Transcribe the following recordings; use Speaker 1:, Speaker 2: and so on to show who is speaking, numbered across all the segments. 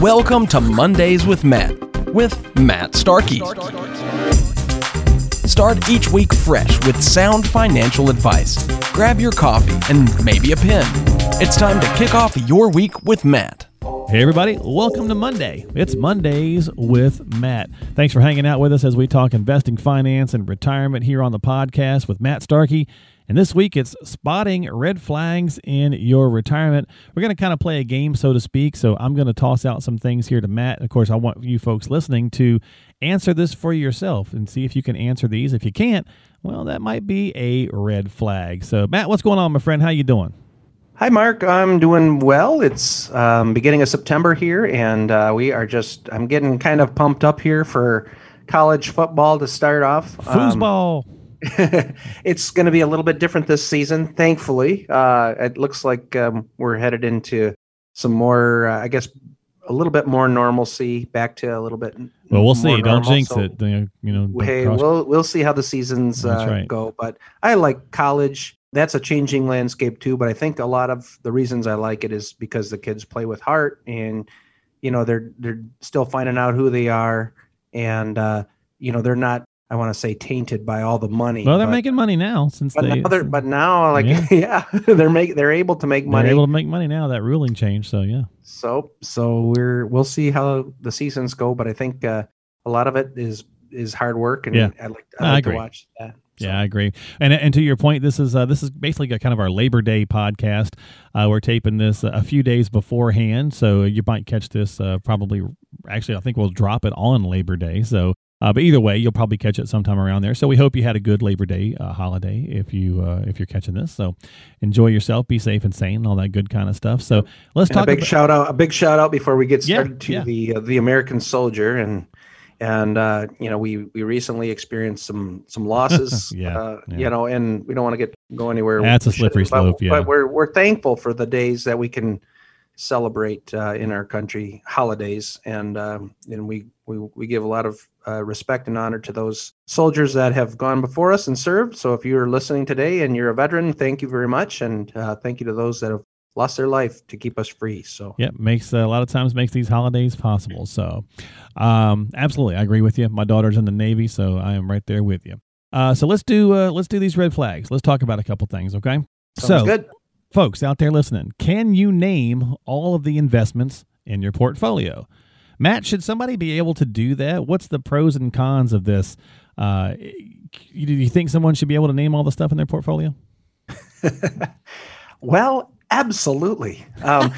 Speaker 1: Welcome to Mondays with Matt, with Matt Starkey. Start each week fresh with sound financial advice. Grab your coffee and maybe a pen. It's time to kick off your week with Matt.
Speaker 2: Hey, everybody, welcome to Monday. It's Mondays with Matt. Thanks for hanging out with us as we talk investing, finance, and retirement here on the podcast with Matt Starkey. And this week it's spotting red flags in your retirement. We're going to kind of play a game, so to speak. So I'm going to toss out some things here to Matt. Of course, I want you folks listening to answer this for yourself and see if you can answer these. If you can't, well, that might be a red flag. So, Matt, what's going on, my friend? How you doing?
Speaker 3: Hi, Mark. I'm doing well. It's um, beginning of September here, and uh, we are just, I'm getting kind of pumped up here for college football to start off.
Speaker 2: Foosball. Um,
Speaker 3: it's going to be a little bit different this season, thankfully. Uh, it looks like um, we're headed into some more, uh, I guess, a little bit more normalcy, back to a little bit.
Speaker 2: Well, we'll see. Don't jinx so, it. You know,
Speaker 3: hey, cross- we'll we'll see how the seasons uh, right. go. But I like college. That's a changing landscape too. But I think a lot of the reasons I like it is because the kids play with heart, and you know they're they're still finding out who they are, and uh, you know they're not I want to say tainted by all the money.
Speaker 2: Well, they're but, making money now since
Speaker 3: but
Speaker 2: they.
Speaker 3: Now they're, but now, like, yeah, yeah they're make they're able to make money.
Speaker 2: They're able to make money now. That ruling changed, so yeah.
Speaker 3: So so we're we'll see how the seasons go, but I think uh, a lot of it is is hard work, and
Speaker 2: yeah.
Speaker 3: I like I like I to watch that.
Speaker 2: So. Yeah, I agree. And and to your point, this is uh, this is basically a kind of our Labor Day podcast. Uh, we're taping this a few days beforehand, so you might catch this uh, probably. Actually, I think we'll drop it on Labor Day. So uh, but either way, you'll probably catch it sometime around there. So we hope you had a good Labor Day uh, holiday if you uh, if you're catching this. So enjoy yourself, be safe and sane, all that good kind of stuff. So let's
Speaker 3: and
Speaker 2: talk.
Speaker 3: A big
Speaker 2: about,
Speaker 3: shout out, a big shout out before we get started
Speaker 2: yeah,
Speaker 3: to
Speaker 2: yeah.
Speaker 3: the uh, the American soldier and and uh, you know we we recently experienced some some losses.
Speaker 2: yeah,
Speaker 3: uh,
Speaker 2: yeah,
Speaker 3: you know, and we don't want to get go anywhere.
Speaker 2: That's a slippery slope.
Speaker 3: But,
Speaker 2: yeah,
Speaker 3: but we're we're thankful for the days that we can celebrate uh, in our country holidays, and um, and we we we give a lot of uh, respect and honor to those soldiers that have gone before us and served. So if you're listening today and you're a veteran, thank you very much, and uh, thank you to those that have lost their life to keep us free. So
Speaker 2: yeah, makes uh, a lot of times makes these holidays possible. So um, absolutely, I agree with you. My daughter's in the Navy, so I am right there with you. Uh, so let's do uh, let's do these red flags. Let's talk about a couple things, okay?
Speaker 3: Sounds
Speaker 2: so
Speaker 3: good
Speaker 2: folks out there listening, can you name all of the investments in your portfolio? Matt, should somebody be able to do that? What's the pros and cons of this? Uh, do you think someone should be able to name all the stuff in their portfolio?
Speaker 3: well, absolutely. Um,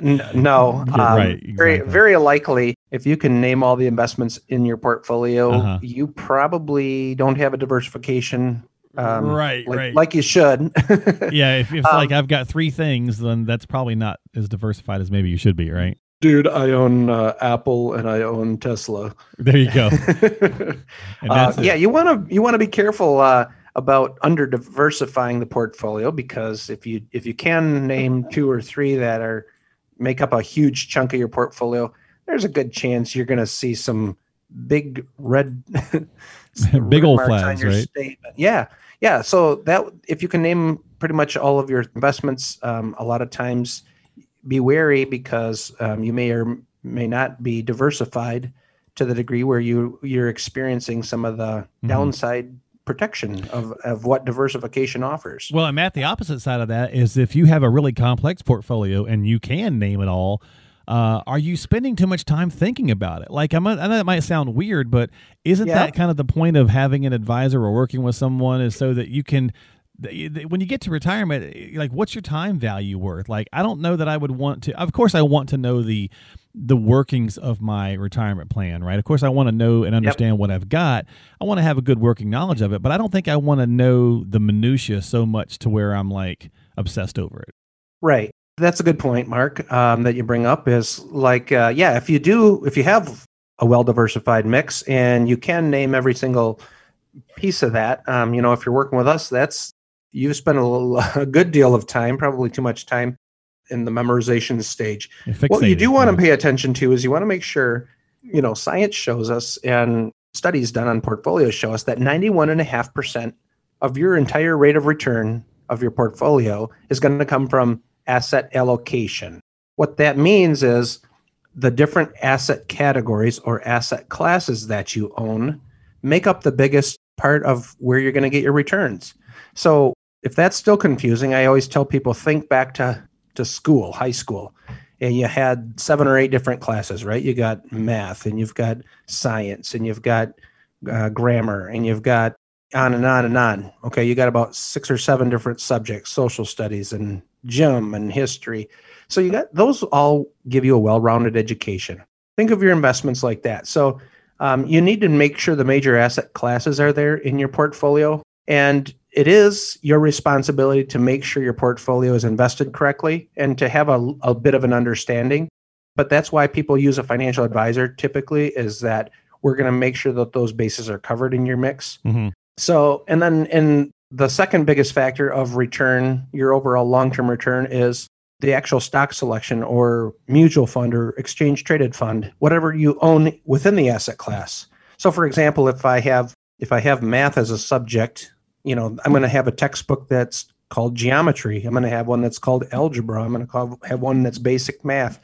Speaker 3: n- no, um,
Speaker 2: right, exactly.
Speaker 3: very very likely. If you can name all the investments in your portfolio, uh-huh. you probably don't have a diversification
Speaker 2: um, right,
Speaker 3: like,
Speaker 2: right,
Speaker 3: like you should.
Speaker 2: yeah, if, if um, like I've got three things, then that's probably not as diversified as maybe you should be, right?
Speaker 3: Dude, I own uh, Apple and I own Tesla.
Speaker 2: There you go.
Speaker 3: uh, yeah, you want to you want to be careful uh, about under diversifying the portfolio because if you if you can name two or three that are make up a huge chunk of your portfolio, there's a good chance you're going to see some big red
Speaker 2: big old flags, right?
Speaker 3: Statement. Yeah, yeah. So that if you can name pretty much all of your investments, um, a lot of times be wary because um, you may or may not be diversified to the degree where you you're experiencing some of the mm-hmm. downside protection of, of what diversification offers.
Speaker 2: Well, and Matt, the opposite side of that is if you have a really complex portfolio and you can name it all, uh, are you spending too much time thinking about it? Like, I'm, I know that might sound weird, but isn't yeah. that kind of the point of having an advisor or working with someone is so that you can when you get to retirement like what's your time value worth? Like i don't know that i would want to of course i want to know the the workings of my retirement plan right? Of course i want to know and understand yep. what i've got. I want to have a good working knowledge of it but i don't think i want to know the minutia so much to where i'm like obsessed over it.
Speaker 3: Right. That's a good point, Mark, um, that you bring up is like, uh, yeah, if you do, if you have a well diversified mix and you can name every single piece of that, um, you know, if you're working with us, that's, you spend a, little, a good deal of time, probably too much time in the memorization stage. What you do want to pay attention to is you want to make sure, you know, science shows us and studies done on portfolios show us that 91.5% of your entire rate of return of your portfolio is going to come from asset allocation. What that means is the different asset categories or asset classes that you own make up the biggest part of where you're going to get your returns. So if that's still confusing, I always tell people think back to, to school, high school. And you had seven or eight different classes, right? You got math and you've got science and you've got uh, grammar and you've got on and on and on. Okay, you got about six or seven different subjects, social studies and gym and history. So you got those all give you a well-rounded education. Think of your investments like that. So um, you need to make sure the major asset classes are there in your portfolio, and it is your responsibility to make sure your portfolio is invested correctly and to have a, a bit of an understanding. But that's why people use a financial advisor typically is that we're going to make sure that those bases are covered in your mix. Mm-hmm. So, and then in the second biggest factor of return, your overall long term return is the actual stock selection or mutual fund or exchange traded fund, whatever you own within the asset class. So for example, if I have if I have math as a subject, you know, I'm going to have a textbook that's called geometry. I'm going to have one that's called algebra. I'm going to have one that's basic math.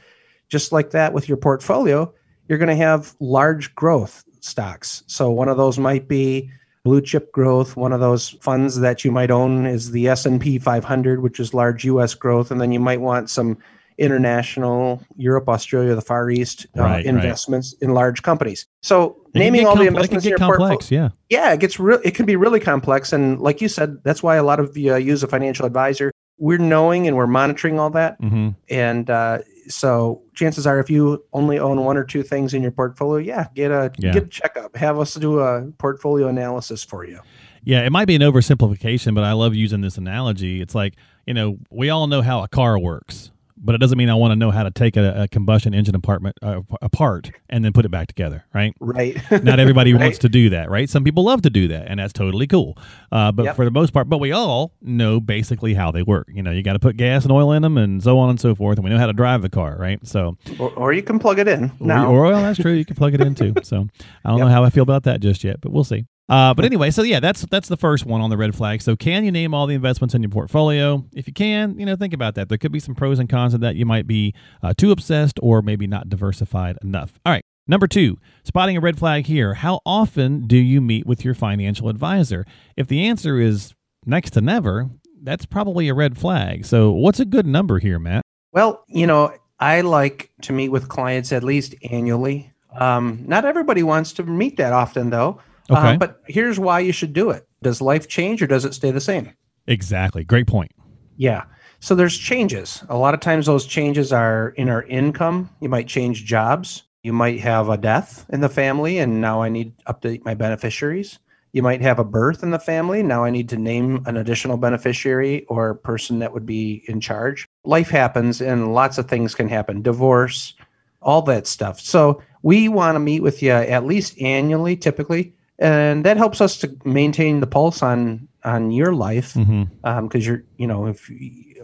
Speaker 3: Just like that with your portfolio, you're going to have large growth stocks. So one of those might be blue chip growth one of those funds that you might own is the s&p 500 which is large us growth and then you might want some international europe australia the far east uh, right, investments right. in large companies so naming all compl- the investments in your complex,
Speaker 2: portfolio
Speaker 3: yeah yeah it gets real it can be really complex and like you said that's why a lot of you uh, use a financial advisor we're knowing and we're monitoring all that mm-hmm. and uh, so chances are, if you only own one or two things in your portfolio, yeah, get a yeah. get a checkup. Have us do a portfolio analysis for you.
Speaker 2: Yeah, it might be an oversimplification, but I love using this analogy. It's like you know we all know how a car works but it doesn't mean I want to know how to take a, a combustion engine apartment uh, apart and then put it back together, right?
Speaker 3: Right.
Speaker 2: Not everybody right. wants to do that, right? Some people love to do that, and that's totally cool. Uh, but yep. for the most part, but we all know basically how they work. You know, you got to put gas and oil in them, and so on and so forth, and we know how to drive the car, right? So,
Speaker 3: or, or you can plug it in. Now.
Speaker 2: Or, or well, that's true. You can plug it in too. So, I don't yep. know how I feel about that just yet, but we'll see. Uh, but anyway, so yeah, that's that's the first one on the red flag. So can you name all the investments in your portfolio? If you can, you know, think about that. There could be some pros and cons of that. You might be uh, too obsessed or maybe not diversified enough. All right. Number two, spotting a red flag here. How often do you meet with your financial advisor? If the answer is next to never, that's probably a red flag. So, what's a good number here, Matt?
Speaker 3: Well, you know, I like to meet with clients at least annually. Um, not everybody wants to meet that often, though. Uh, okay. Uh, but here's why you should do it. Does life change or does it stay the same?
Speaker 2: Exactly. Great point.
Speaker 3: Yeah. So there's changes. A lot of times those changes are in our income. You might change jobs. You might have a death in the family and now I need to update my beneficiaries. You might have a birth in the family. Now I need to name an additional beneficiary or person that would be in charge. Life happens and lots of things can happen. Divorce, all that stuff. So we want to meet with you at least annually, typically, and that helps us to maintain the pulse on on your life because mm-hmm. um, you're you know if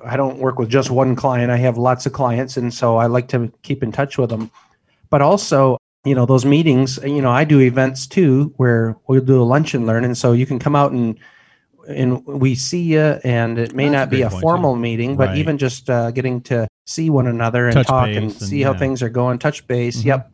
Speaker 3: I don't work with just one client, I have lots of clients, and so I like to keep in touch with them. But also, you know, those meetings, you know, I do events too where we'll do a lunch and learn, and so you can come out and and we see you, and it may not be a formal too. meeting, but right. even just uh, getting to see one another and touch talk and, and see yeah. how things are going, touch base. Mm-hmm. Yep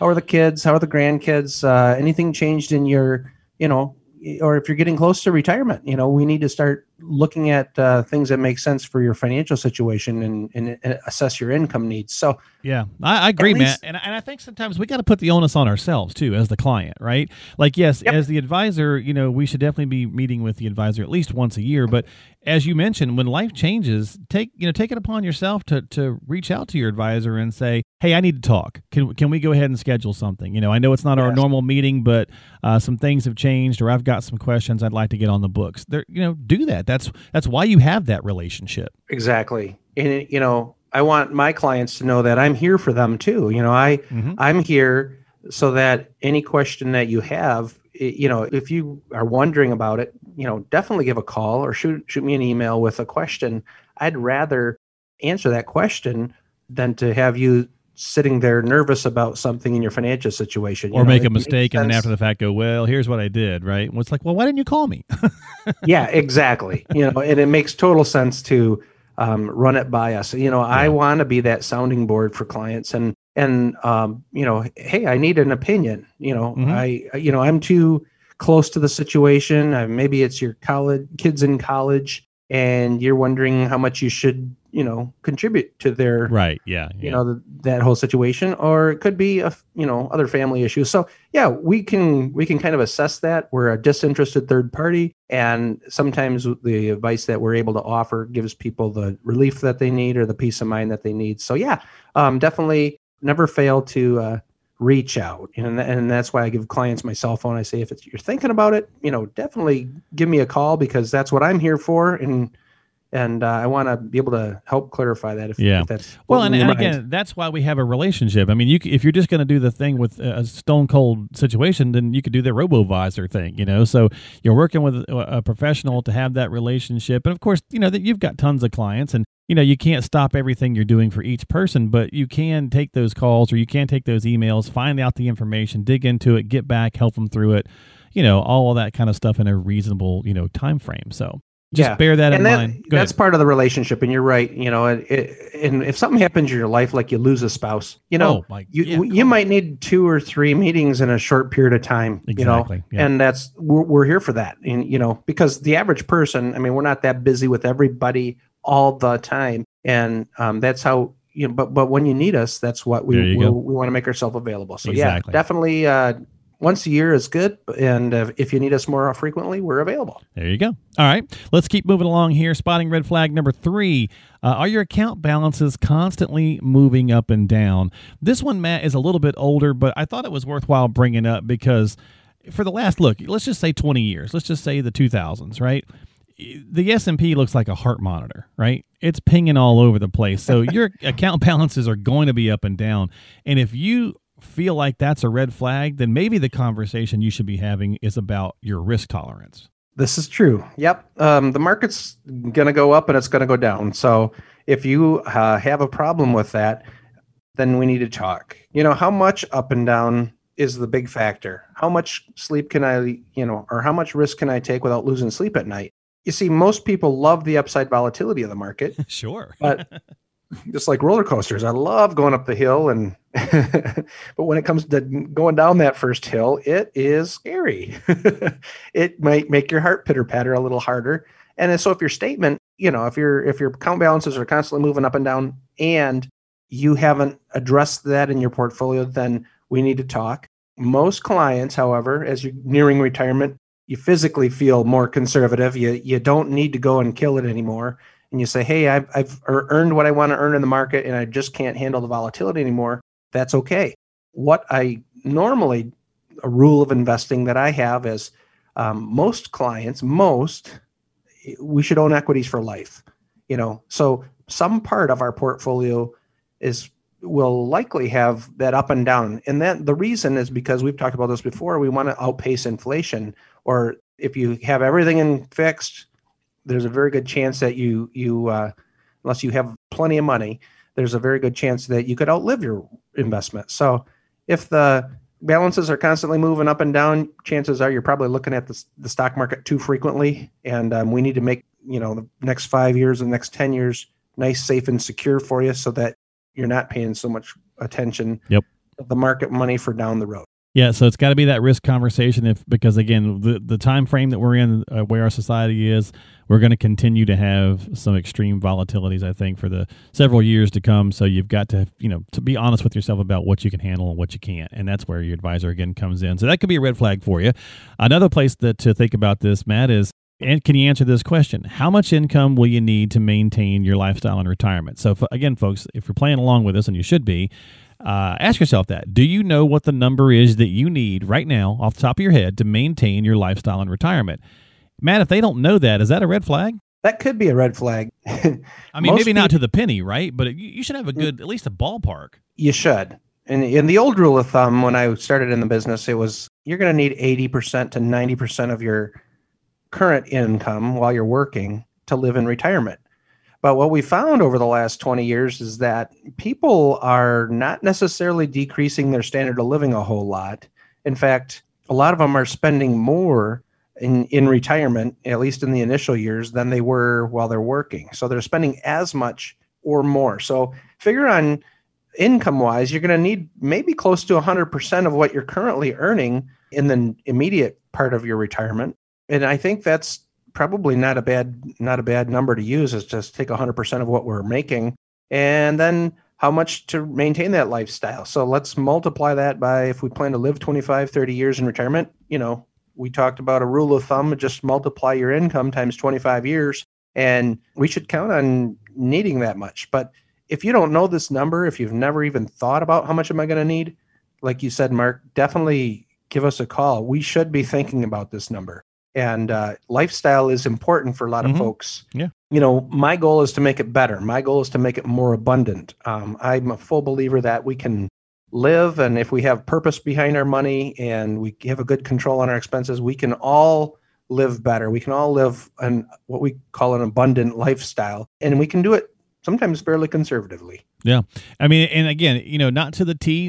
Speaker 3: how are the kids? How are the grandkids? Uh, anything changed in your, you know, or if you're getting close to retirement, you know, we need to start looking at uh, things that make sense for your financial situation and, and, and assess your income needs. So,
Speaker 2: yeah, I, I agree, least, Matt. And, and I think sometimes we got to put the onus on ourselves too, as the client, right? Like, yes, yep. as the advisor, you know, we should definitely be meeting with the advisor at least once a year. But as you mentioned, when life changes, take you know take it upon yourself to to reach out to your advisor and say, "Hey, I need to talk. Can can we go ahead and schedule something? You know, I know it's not yes. our normal meeting, but uh, some things have changed, or I've got some questions I'd like to get on the books. There, you know, do that. That's that's why you have that relationship.
Speaker 3: Exactly. And you know, I want my clients to know that I'm here for them too. You know, I mm-hmm. I'm here so that any question that you have, you know, if you are wondering about it, you know, definitely give a call or shoot shoot me an email with a question. I'd rather answer that question than to have you sitting there nervous about something in your financial situation.
Speaker 2: or know, make a mistake and then after the fact go, well, here's what I did, right? Well, it's like, well, why didn't you call me?
Speaker 3: yeah, exactly. You know, and it makes total sense to um, run it by us. You know, yeah. I want to be that sounding board for clients. And and um, you know, hey, I need an opinion. You know, mm-hmm. I you know I'm too close to the situation. Uh, maybe it's your college kids in college, and you're wondering how much you should you know contribute to their
Speaker 2: right yeah,
Speaker 3: yeah. you know the, that whole situation or it could be a you know other family issues. So yeah we can we can kind of assess that. We're a disinterested third party and sometimes the advice that we're able to offer gives people the relief that they need or the peace of mind that they need. So yeah um, definitely never fail to uh, reach out. And, and that's why i give clients my cell phone. I say if it's you're thinking about it you know definitely give me a call because that's what i'm here for. And and uh, I want to be able to help clarify that. If,
Speaker 2: yeah,
Speaker 3: if that's
Speaker 2: well, and, and again, that's why we have a relationship. I mean, you if you're just going to do the thing with a stone cold situation, then you could do the RoboVisor thing. You know, so you're working with a professional to have that relationship, and of course, you know that you've got tons of clients, and you know you can't stop everything you're doing for each person, but you can take those calls or you can take those emails, find out the information, dig into it, get back, help them through it. You know, all of that kind of stuff in a reasonable, you know, time frame. So, just yeah. bear that and in that, mind.
Speaker 3: Go that's ahead. part of the relationship, and you're right. You know, it, it, and if something happens in your life, like you lose a spouse, you know, oh, my, you yeah, you might need two or three meetings in a short period of time. Exactly. You know, yeah. and that's we're, we're here for that. And you know, because the average person, I mean, we're not that busy with everybody all the time, and um, that's how you know. But but when you need us, that's what we we, we want to make ourselves available. So exactly. yeah, definitely. Uh, once a year is good. And uh, if you need us more frequently, we're available.
Speaker 2: There you go. All right. Let's keep moving along here. Spotting red flag number three. Uh, are your account balances constantly moving up and down? This one, Matt, is a little bit older, but I thought it was worthwhile bringing up because for the last look, let's just say 20 years, let's just say the 2000s, right? the S&P looks like a heart monitor, right? It's pinging all over the place. So your account balances are going to be up and down. And if you feel like that's a red flag, then maybe the conversation you should be having is about your risk tolerance.
Speaker 3: This is true. Yep. Um, the market's going to go up and it's going to go down. So if you uh, have a problem with that, then we need to talk. You know, how much up and down is the big factor? How much sleep can I, you know, or how much risk can I take without losing sleep at night? You see, most people love the upside volatility of the market.
Speaker 2: sure.
Speaker 3: but just like roller coasters. I love going up the hill and but when it comes to going down that first hill, it is scary. it might make your heart pitter patter a little harder. And so if your statement, you know, if your if your account balances are constantly moving up and down and you haven't addressed that in your portfolio, then we need to talk. Most clients, however, as you're nearing retirement, you physically feel more conservative. You you don't need to go and kill it anymore and you say, hey, I've, I've earned what I want to earn in the market and I just can't handle the volatility anymore, that's okay. What I normally, a rule of investing that I have is um, most clients, most, we should own equities for life. You know, so some part of our portfolio is will likely have that up and down. And that the reason is because we've talked about this before. We want to outpace inflation. Or if you have everything in fixed, there's a very good chance that you you uh, unless you have plenty of money, there's a very good chance that you could outlive your investment. So if the balances are constantly moving up and down, chances are you're probably looking at the, the stock market too frequently. And um, we need to make you know the next five years, and the next ten years, nice, safe, and secure for you, so that you're not paying so much attention.
Speaker 2: Yep.
Speaker 3: The market money for down the road.
Speaker 2: Yeah, so it's got to be that risk conversation if because again the the time frame that we're in, uh, where our society is, we're going to continue to have some extreme volatilities. I think for the several years to come. So you've got to you know to be honest with yourself about what you can handle and what you can't, and that's where your advisor again comes in. So that could be a red flag for you. Another place that to think about this, Matt, is and can you answer this question? How much income will you need to maintain your lifestyle in retirement? So, again, folks, if you're playing along with us, and you should be, uh, ask yourself that. Do you know what the number is that you need right now, off the top of your head, to maintain your lifestyle in retirement? Matt, if they don't know that, is that a red flag?
Speaker 3: That could be a red flag.
Speaker 2: I mean, maybe not to the penny, right? But you should have a good, at least a ballpark.
Speaker 3: You should. And in the old rule of thumb, when I started in the business, it was you're going to need 80% to 90% of your current income while you're working to live in retirement. But what we found over the last 20 years is that people are not necessarily decreasing their standard of living a whole lot. In fact, a lot of them are spending more in, in retirement, at least in the initial years, than they were while they're working. So they're spending as much or more. So figure on income wise, you're going to need maybe close to 100% of what you're currently earning in the immediate part of your retirement. And I think that's probably not a bad not a bad number to use is just take 100% of what we're making and then how much to maintain that lifestyle. So let's multiply that by if we plan to live 25, 30 years in retirement, you know, we talked about a rule of thumb, just multiply your income times 25 years and we should count on needing that much. But if you don't know this number, if you've never even thought about how much am I going to need, like you said, Mark, definitely give us a call. We should be thinking about this number. And uh, lifestyle is important for a lot of mm-hmm. folks.
Speaker 2: Yeah.
Speaker 3: You know, my goal is to make it better. My goal is to make it more abundant. Um, I'm a full believer that we can live, and if we have purpose behind our money and we have a good control on our expenses, we can all live better. We can all live an what we call an abundant lifestyle, and we can do it sometimes fairly conservatively.
Speaker 2: Yeah, I mean, and again, you know, not to the T,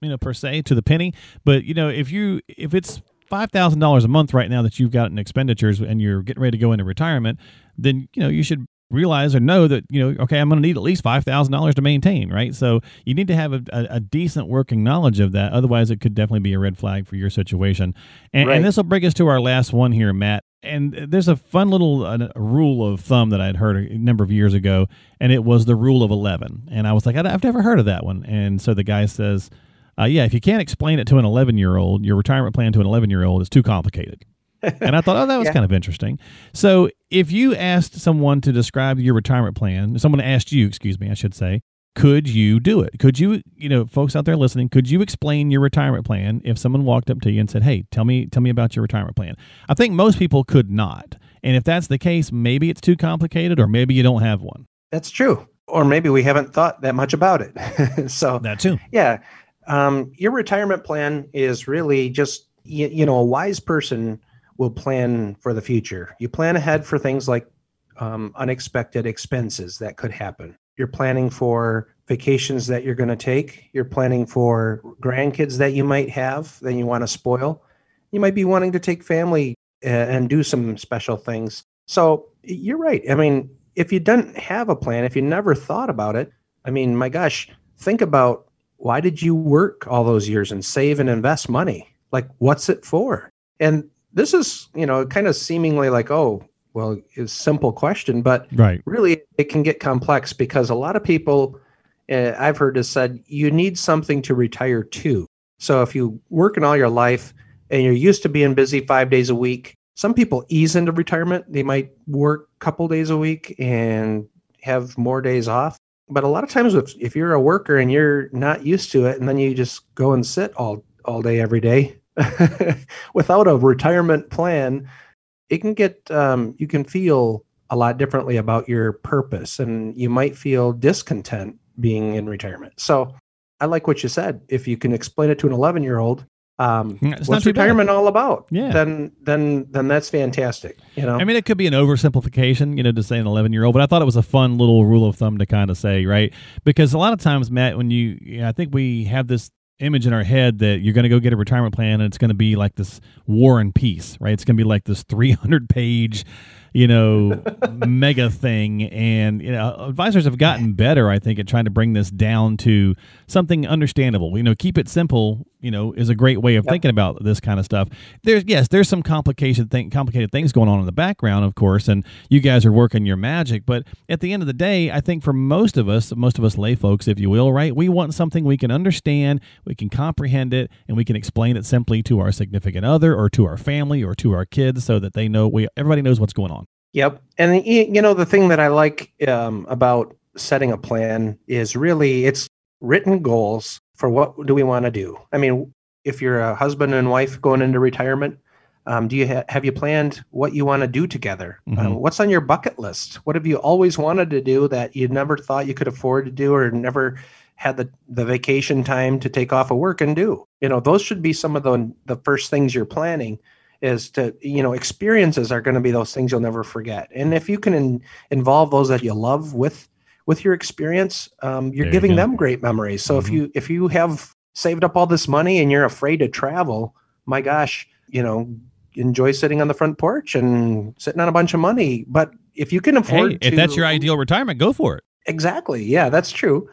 Speaker 2: you know, per se, to the penny, but you know, if you if it's five thousand dollars a month right now that you've got in expenditures and you're getting ready to go into retirement, then you know you should realize or know that you know okay i'm going to need at least $5000 to maintain right so you need to have a, a, a, decent working knowledge of that otherwise it could definitely be a red flag for your situation and, right. and this will bring us to our last one here matt and there's a fun little uh, rule of thumb that I'd heard a number of years ago, and it was the rule of 11. And I was like, I've never heard of that one. And so the guy says, uh, yeah, if you can't explain it to an 11 year old, your retirement plan to an 11 year old is too complicated. and I thought, oh, that was yeah. kind of interesting. So, if you asked someone to describe your retirement plan, someone asked you, excuse me, I should say, could you do it? Could you, you know, folks out there listening, could you explain your retirement plan if someone walked up to you and said, "Hey, tell me, tell me about your retirement plan"? I think most people could not. And if that's the case, maybe it's too complicated, or maybe you don't have one.
Speaker 3: That's true. Or maybe we haven't thought that much about it. so
Speaker 2: that too.
Speaker 3: Yeah, um, your retirement plan is really just you, you, know a wise person will plan for the future. You plan ahead for things like um, unexpected expenses that could happen. You're planning for vacations that you're going to take. You're planning for grandkids that you might have that you want to spoil. You might be wanting to take family uh, and do some special things. So you're right. I mean, if you didn't have a plan, if you never thought about it, I mean, my gosh, think about why did you work all those years and save and invest money? Like, what's it for? And this is, you know, kind of seemingly like, oh, well, it's a simple question, but
Speaker 2: right.
Speaker 3: really it can get complex because a lot of people uh, I've heard has said you need something to retire to. So if you work in all your life and you're used to being busy five days a week, some people ease into retirement. They might work a couple days a week and have more days off but a lot of times if, if you're a worker and you're not used to it and then you just go and sit all all day every day without a retirement plan it can get um, you can feel a lot differently about your purpose and you might feel discontent being in retirement. So i like what you said. If you can explain it to an 11 year old um, it's what's retirement bad. all about?
Speaker 2: Yeah.
Speaker 3: Then, then, then that's fantastic. You know, I
Speaker 2: mean, it could be an oversimplification, you know, to say an 11 year old, but I thought it was a fun little rule of thumb to kind of say, right? Because a lot of times, Matt, when you, you know, I think we have this image in our head that you're going to go get a retirement plan and it's going to be like this war and peace, right? It's going to be like this 300 page you know, mega thing. And you know, advisors have gotten better, I think, at trying to bring this down to something understandable. You know, keep it simple. You know, is a great way of yep. thinking about this kind of stuff. There's yes, there's some complicated thing, complicated things going on in the background, of course, and you guys are working your magic. But at the end of the day, I think for most of us, most of us lay folks, if you will, right, we want something we can understand, we can comprehend it, and we can explain it simply to our significant other or to our family or to our kids, so that they know we everybody knows what's going on.
Speaker 3: Yep. And you know the thing that I like um, about setting a plan is really it's written goals for what do we want to do. I mean, if you're a husband and wife going into retirement, um, do you ha- have you planned what you want to do together? Um, mm-hmm. Um, what's on your bucket list? What have you always wanted to do that you never thought you could afford to do or never had the, the vacation time to take off of work and do? You know, those should be some of the the first things you're planning is to you know experiences are going to be those things you'll never forget. And if you can in, involve those that you love with with your experience um, you're there giving you them great memories. So mm-hmm. if you if you have saved up all this money and you're afraid to travel my gosh you know enjoy sitting on the front porch and sitting on a bunch of money. But if you can afford
Speaker 2: hey, if
Speaker 3: to,
Speaker 2: that's your ideal retirement go for it.
Speaker 3: Exactly. Yeah that's true.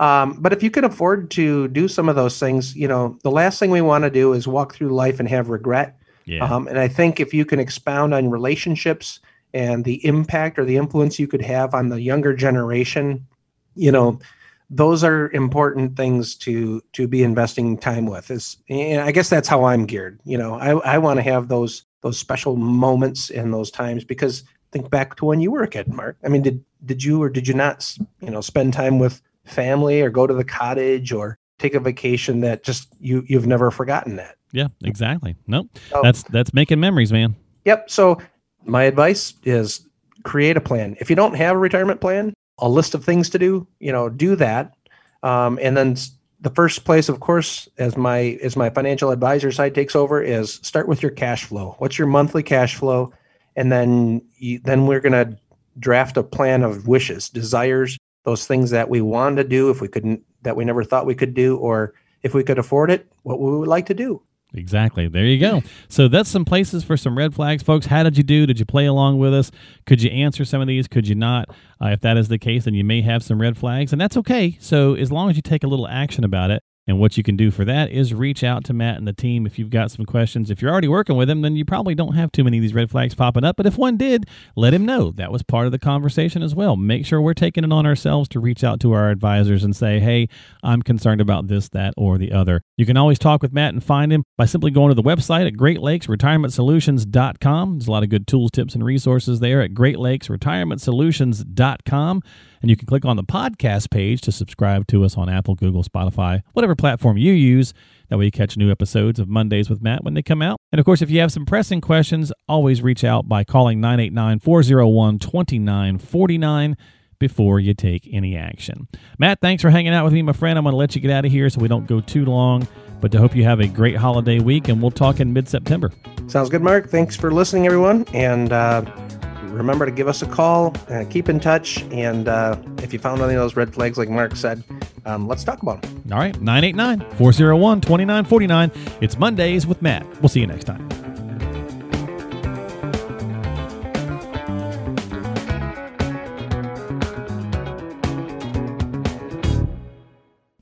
Speaker 3: Um, but if you can afford to do some of those things, you know, the last thing we want to do is walk through life and have regret.
Speaker 2: Yeah.
Speaker 3: Um, and I think if you can expound on relationships and the impact or the influence you could have on the younger generation, you know, those are important things to to be investing time with. Is and I guess that's how I'm geared. You know, I I want to have those those special moments in those times because think back to when you were a kid, Mark. I mean, did did you or did you not, you know, spend time with family or go to the cottage or take a vacation that just you you've never forgotten that?
Speaker 2: Yeah, exactly. Nope. So, that's that's making memories, man.
Speaker 3: Yep. So my advice is create a plan. If you don't have a retirement plan, a list of things to do, you know, do that. Um, and then the first place, of course, as my as my financial advisor side takes over, is start with your cash flow. What's your monthly cash flow? And then you, then we're going to draft a plan of wishes, desires, those things that we want to do if we couldn't that we never thought we could do, or if we could afford it, what we would like to do.
Speaker 2: Exactly. There you go. So that's some places for some red flags, folks. How did you do? Did you play along with us? Could you answer some of these? Could you not? Uh, if that is the case, then you may have some red flags, and that's okay. So as long as you take a little action about it, and what you can do for that is reach out to Matt and the team if you've got some questions. If you're already working with him, then you probably don't have too many of these red flags popping up. But if one did, let him know. That was part of the conversation as well. Make sure we're taking it on ourselves to reach out to our advisors and say, hey, I'm concerned about this, that, or the other. You can always talk with Matt and find him by simply going to the website at Great Lakes Solutions.com. There's a lot of good tools, tips, and resources there at Great Lakes Solutions.com. And you can click on the podcast page to subscribe to us on Apple, Google, Spotify, whatever platform you use. That way you catch new episodes of Mondays with Matt when they come out. And of course, if you have some pressing questions, always reach out by calling 989 401 2949 before you take any action. Matt, thanks for hanging out with me, my friend. I'm going to let you get out of here so we don't go too long, but to hope you have a great holiday week, and we'll talk in mid September.
Speaker 3: Sounds good, Mark. Thanks for listening, everyone. And, uh, remember to give us a call, uh, keep in touch, and uh, if you found any of those red flags, like Mark said, um, let's talk about them.
Speaker 2: All right, 989 401 2949. It's Mondays with Matt. We'll see you next time.